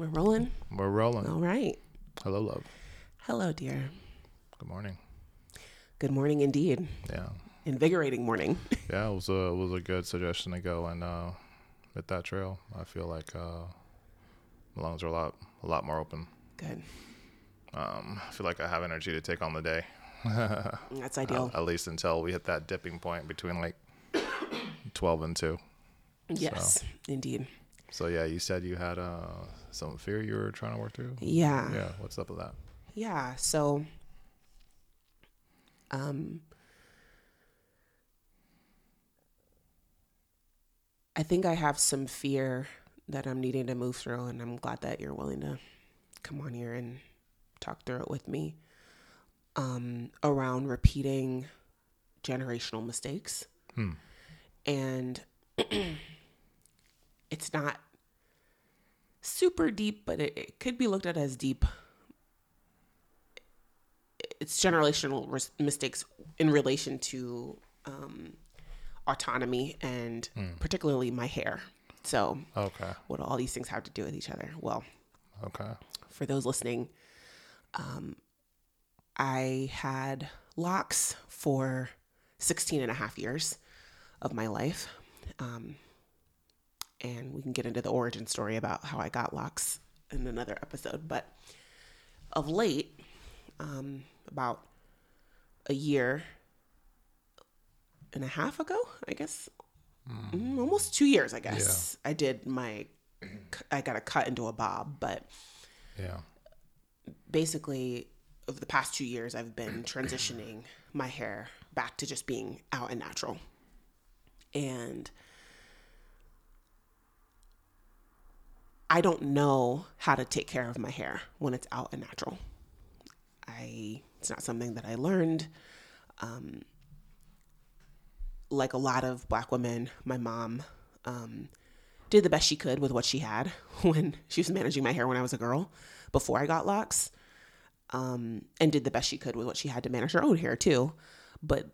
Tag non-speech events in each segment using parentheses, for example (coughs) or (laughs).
We're rolling. We're rolling. All right. Hello, love. Hello, dear. Good morning. Good morning indeed. Yeah, Invigorating morning. (laughs) yeah. It was a it was a good suggestion to go and uh, hit that trail. I feel like uh, my lungs are a lot a lot more open. Good. Um, I feel like I have energy to take on the day. (laughs) That's ideal. At, at least until we hit that dipping point between like (coughs) twelve and two. yes, indeed. So yeah, you said you had uh, some fear you were trying to work through. Yeah. Yeah. What's up with that? Yeah. So, um, I think I have some fear that I'm needing to move through, and I'm glad that you're willing to come on here and talk through it with me. Um, around repeating generational mistakes, Hmm. and (clears throat) it's not super deep, but it, it could be looked at as deep it's generational ris- mistakes in relation to um, autonomy and particularly my hair. So, Okay. what do all these things have to do with each other? Well, Okay. for those listening, um, I had locks for 16 and a half years of my life. Um, and we can get into the origin story about how I got locks in another episode. But of late, um, about a year and a half ago, I guess, Mm, almost two years, I guess, I did my, I got a cut into a bob, but Yeah. basically over the past two years i've been (clears throat) transitioning my hair back to just being out and natural and i don't know how to take care of my hair when it's out and natural i it's not something that i learned um, like a lot of black women my mom um, did the best she could with what she had (laughs) when she was managing my hair when I was a girl before I got locks. Um, and did the best she could with what she had to manage her own hair too. But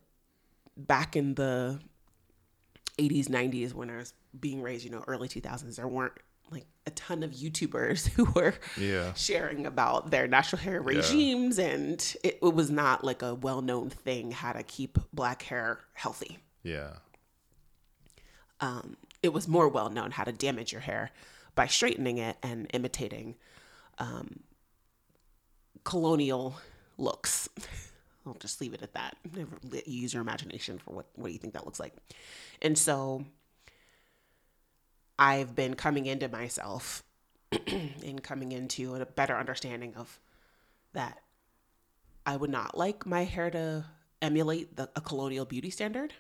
back in the 80s, 90s, when I was being raised, you know, early 2000s, there weren't like a ton of YouTubers (laughs) who were Yeah. sharing about their natural hair regimes. And it, it was not like a well known thing how to keep black hair healthy Yeah. um, it was more well known how to damage your hair by straightening it and imitating um, colonial looks. (laughs) I'll just leave it at that. Never you use your imagination for what what do you think that looks like. And so I've been coming into myself (clears throat) and coming into a better understanding of that I would not like my hair to emulate the, a colonial beauty standard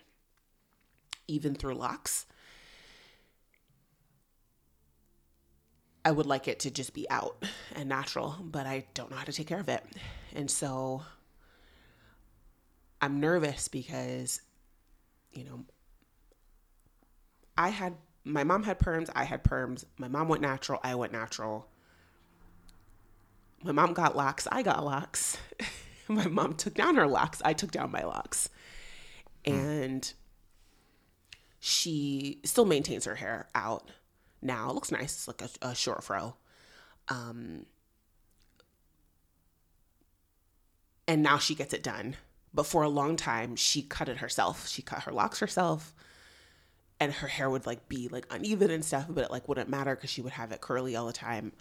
even through locks. I would like it to just be out and natural, but I don't know how to take care of it. And so I'm nervous because, you know, I had my mom had perms, I had perms. My mom went natural, I went natural. My mom got locks, I got locks. (laughs) my mom took down her locks, I took down my locks. And she still maintains her hair out now. It looks nice. It's like a, a short fro. Um, and now she gets it done. But for a long time, she cut it herself. She cut her locks herself. And her hair would like be like uneven and stuff, but it like wouldn't matter because she would have it curly all the time.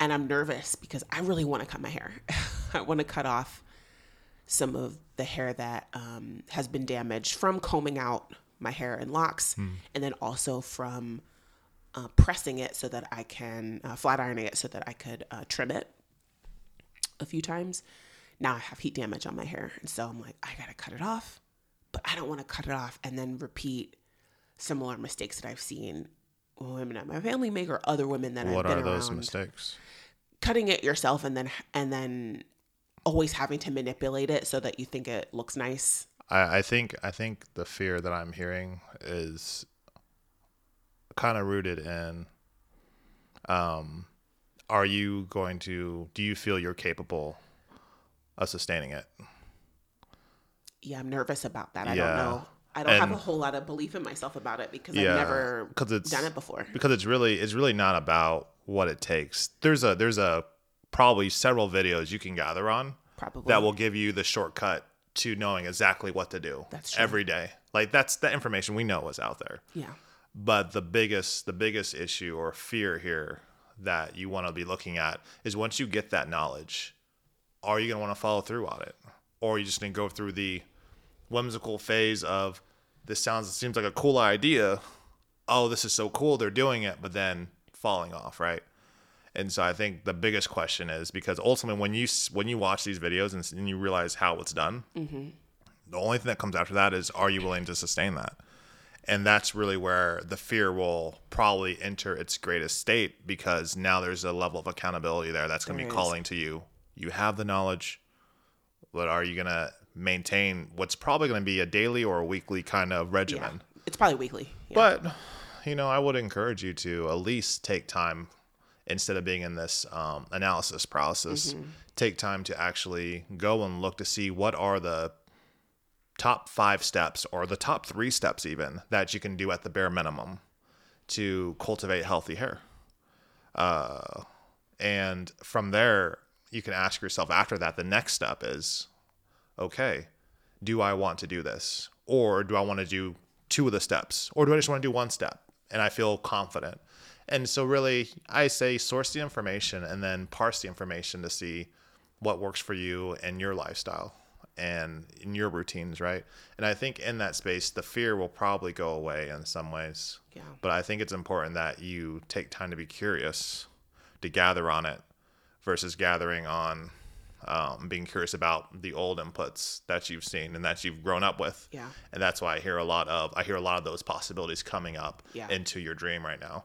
And I'm nervous because I really want to cut my hair. (laughs) I want to cut off some of the hair that um, has been damaged from combing out my hair and locks, and then also from uh, pressing it so that I can uh, flat ironing it so that I could uh, trim it a few times. Now I have heat damage on my hair, and so I'm like, I gotta cut it off, but I don't want to cut it off and then repeat similar mistakes that I've seen women at my family make or other women that What I've are those mistakes? cutting it yourself and then and then always having to manipulate it so that you think it looks nice. I, I think I think the fear that I'm hearing is kind of rooted in um are you going to do you feel you're capable of sustaining it? Yeah, I'm nervous about that. I Yeah. don't know. I don't have a whole lot of belief in myself about it because Yeah, I've never 'cause it's- done it before. Because it's really it's really not about what it takes. There's a there's a probably several videos you can gather on Probably. that will give you the shortcut to knowing exactly what to do That's true. every day. Like that's the information we know is out there. Yeah. But the biggest the biggest issue or fear here that you want to be looking at is once you get that knowledge, are you going to want to follow through on it? Or are you just going to go through the whimsical phase of this sounds it seems like a cool idea. Oh, this is so cool they're doing it, but then falling off, right? And so I think the biggest question is because ultimately when you when you watch these videos and, and you realize how it's done, mm-hmm. the only thing that comes after that is are you willing to sustain that? And that's really where the fear will probably enter its greatest state because now there's a level of accountability there that's going to be is. calling to you. You have the knowledge, but are you going to maintain what's probably going to be a daily or a weekly kind of Yeah. regimen? It's probably weekly. Yeah. But you know, I would encourage you to at least take time instead of being in this um, analysis paralysis. Take time to actually go and look to see what are the top five steps or the top three steps even that you can do at the bare minimum to cultivate healthy hair. Uh, and from there, you can ask yourself after that, the next step is okay, do I want to do this? Or do I want to do two of the steps? Or do I just want to do one step and I feel confident? And so, really, I say source the information and then parse the information to see what works for you and your lifestyle and in your routines, right? And I think in that space, the fear will probably go away in some ways. Yeah. But I think it's important that you take time to be curious, to gather on it versus gathering on um, being curious about the old inputs that you've seen and that you've grown up with. Yeah. And that's why I hear a lot of I hear a lot of those possibilities coming up Yeah. into your dream right now.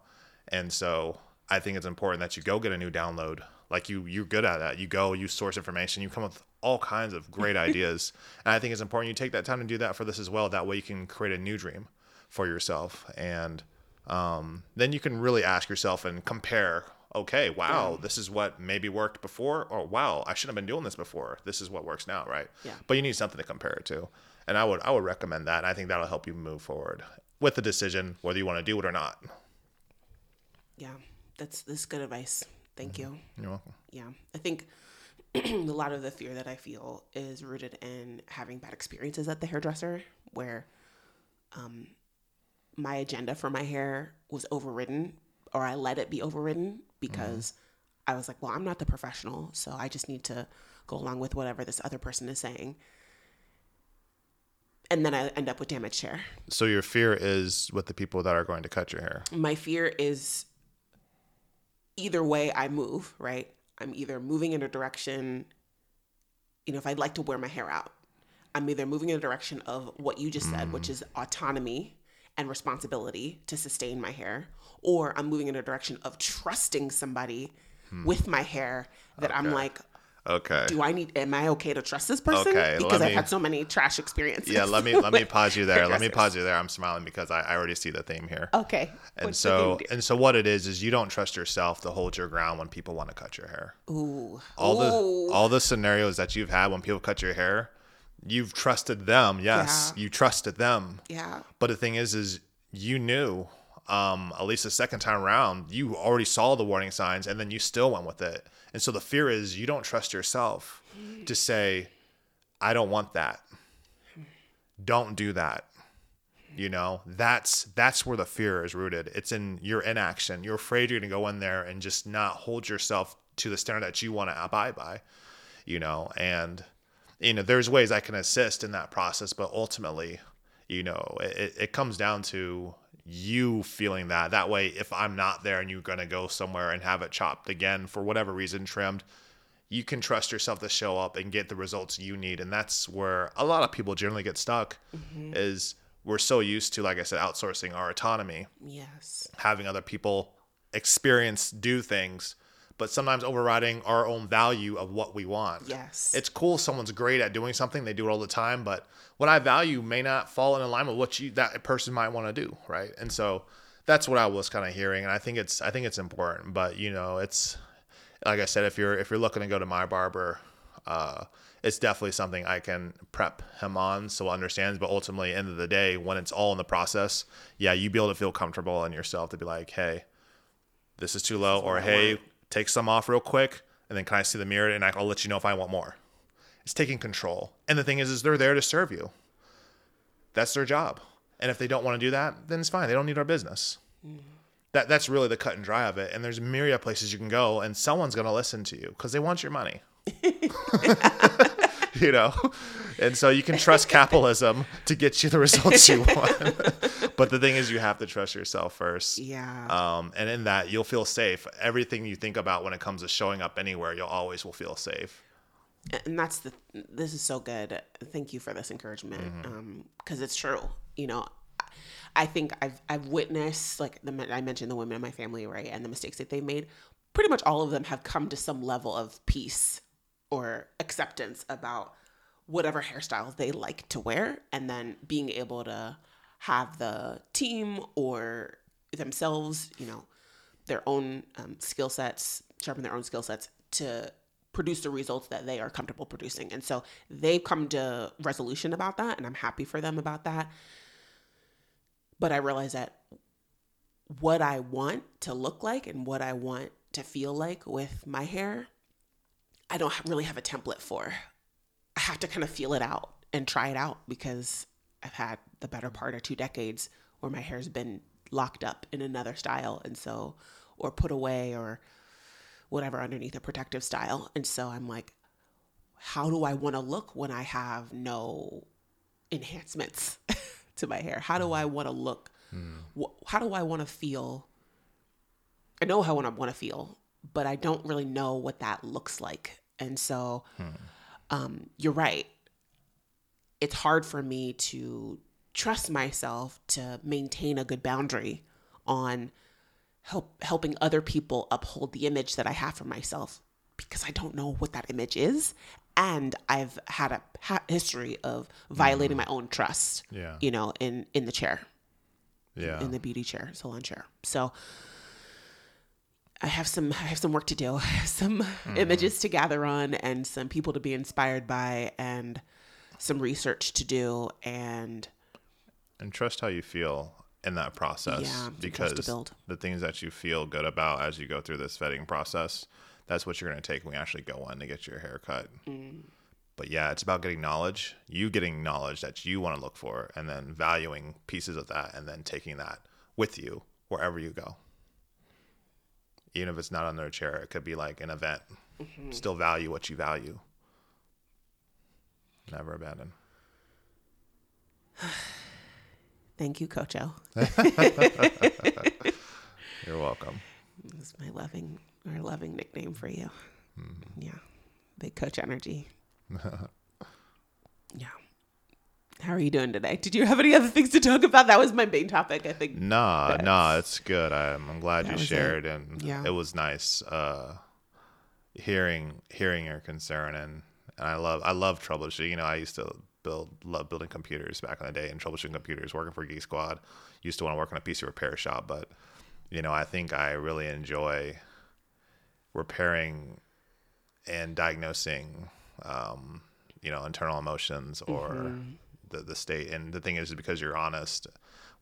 And so I think it's important that you go get a new download. Like you you're good at that. You go, you source information, you come up with all kinds of great (laughs) ideas. And I think it's important you take that time to do that for this as well. That way you can create a new dream for yourself. And um, then you can really ask yourself and compare okay wow this is what maybe worked before or wow i shouldn't have been doing this before this is what works now right Yeah. but you need something to compare it to and i would i would recommend that and i think that'll help you move forward with the decision whether you want to do it or not Yeah. That's this good advice. Thank you. you're welcome Yeah. I think (clears throat) a lot of the fear that I feel is rooted in having bad experiences at the hairdresser where um my agenda for my hair was overridden or I let it be overridden mm-hmm. because I was like, well, I'm not the professional, so I just need to go along with whatever this other person is saying. And then I end up with damaged hair. so your fear is with the people that are going to cut your hair my fear is either way I move, right? I'm either moving in a direction, you know, if I'd like to wear my hair out, I'm either moving in a direction of what you just said, which mm. is autonomy and responsibility to sustain my hair, or I'm moving in a direction of trusting somebody with my hair that I'm like, okay do I need, am I okay to trust this person? Okay, because I've had so many trash experiences. yeah let me let me (laughs) pause you there let me pause you there i'm smiling because i, I already see the theme here Okay. and What's so and so what it is is you don't trust yourself to hold your ground when people want to cut your hair Ooh. all Ooh. the all the scenarios that you've had when people cut your hair you've trusted them yes Yeah. you trusted them. Yeah. but the thing is is you knew um at least the second time around you already saw the warning signs and then you still went with it. And so the fear is you don't trust yourself to say i don't want that. Don't do that. You know that's that's where the fear is rooted. It's in your inaction. You're afraid you're going to go in there and just not hold yourself to the standard that you want to abide by you know and you know there's ways i can assist in that process but ultimately you know it, it comes down to you feeling that. That way if i'm not there and you're going to go somewhere and have it chopped again for whatever reason trimmed you can trust yourself to show up and get the results you need. And that's where a lot of people generally get stuck mm-hmm. is we're so used to like i said outsourcing our autonomy. Yes. having other people experience do things but sometimes overriding our own value of what we want Yes. it's cool someone's great at doing something they do it all the time but what i value may not fall in alignment with what you that person might want to do right and so that's what i was kind of hearing and i think it's i think it's important but you know it's like i said if you're if you're looking to go to my barber uh it's definitely something i can prep him on so he understands but ultimately end of the day when it's all in the process yeah you be able to feel comfortable in yourself to be like hey this is too low, or hey. Take some off real quick, and then can I see the mirror and I'll let you know if I want more. It's taking control. And the thing is, is they're there to serve you. That's their job. And if they don't want to do that, then it's fine. They don't need our business. Mm-hmm. That that's really the cut and dry of it. And there's myriad places you can go, and someone's going to listen to you because they want your money. (laughs) (laughs) (laughs) you know, and so you can trust (laughs) capitalism to get you the results you (laughs) want. but the thing is, you have to trust yourself first. Yeah. Um, and in that, you'll feel safe. Everything you think about when it comes to showing up anywhere, you'll always will feel safe. and that's the this is so good thank you for this encouragement um because it's true you know i think i've i've witnessed like the i mentioned the women in my family right and the mistakes that they made pretty much all of them have come to some level of peace or acceptance about whatever hairstyles they like to wear. And then being able to have the team or themselves you know their own um, skill sets sharpen their own skill sets to produce the results that they are comfortable producing. And so they've come to resolution about that and i'm happy for them about that. But i realize that what i want to look like and what i want to feel like with my hair i don't really have a template for i have to kind of feel it out and try it out because i've had the better part of two decades where my hair's been locked up in another style and so or put away or whatever underneath a protective style. And so I'm like, how do I want to look when I have no enhancements (laughs) to my hair? How do I want to look? Hmm. Wh- How do I want to feel? I know how I want to feel, but I don't really know what that looks like. And so um, you're right. It's hard for me to trust myself to maintain a good boundary on help helping other people uphold the image that I have for myself because I don't know what that image is and I've had a ha- history of violating my own trust Yeah. you know in in the chair Yeah. in the beauty chair salon chair so I have some I have some work to do I (laughs) have some images to gather on and some people to be inspired by and some research to do and and trust how you feel in that process Yeah, some trust to because the things that you feel good about as you go through this vetting process that's what you're going to take when you actually go in to get your hair cut. Mm. but yeah it's about getting knowledge you getting knowledge that you want to look for and then valuing pieces of that and then taking that with you wherever you go even if it's not under a chair it could be like an event Mm-hmm. still value what you value never abandon (sighs) thank you Coach O (laughs) you're welcome It's my loving our loving nickname for you. Yeah. Big coach energy. (laughs) yeah. How are you doing today? Did you have any other things to talk about? That was my main topic, I think. Nah, That's- nah, it's good. I'm, I'm glad you was it. shared, and Yeah. it was nice uh, hearing hearing your concern, and, and I love I love troubleshooting. You know, I used to build love building computers back in the day, and troubleshooting computers, working for Geek Squad. Used to want to work in a PC repair shop, but you know, I think I really enjoy repairing and diagnosing, um, you know, internal emotions or Mm-hmm. The, the state. And the thing is, because you're honest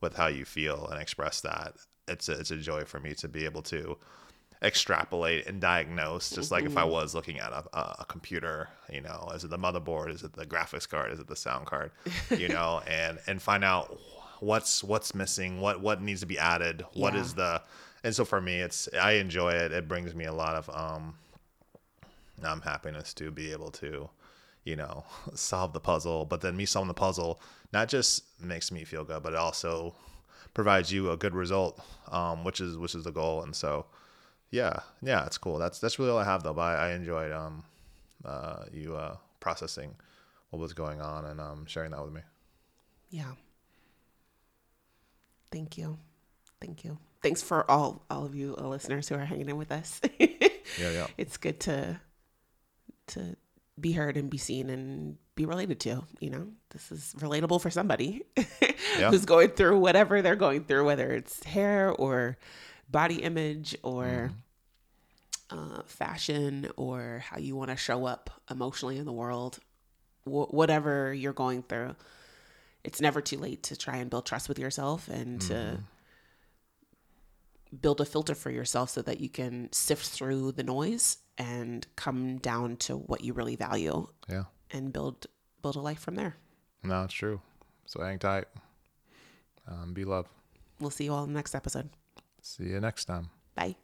with how you feel and express that, it's a, it's a joy for me to be able to extrapolate and diagnose just like if i was looking at a, a, computer you know is it the motherboard? Is it the graphics card? Is it the sound card? (laughs) You know and and find out what's what's missing what what needs to be added What is Yeah. the and so for me it's i enjoy it. It brings me a lot of um um happiness to be able to you know (laughs) solve the puzzle but then me solving the puzzle not just makes me feel good but it also provides you a good result um which is which is the goal and so yeah yeah it's cool that's that's really all i have though but i, I enjoyed um uh you uh processing what was going on and um sharing that with me Yeah. Thank you. Thank you. Thanks for all all of you uh, listeners who are hanging in with us. (laughs) yeah yeah it's good to to be heard and be seen and be related to you know? This is relatable for somebody (laughs) Yeah. who's going through whatever they're going through whether it's hair or body image or uh, fashion or how you want to show up emotionally in the world Wh- whatever you're going through it's never too late to try and build trust with yourself and to build a filter for yourself so that you can sift through the noise and come down to what you really value Yeah. and build build a life from there. No, it's true. So hang tight. Um, be love. We'll see you all in the next episode. See you next time. Bye.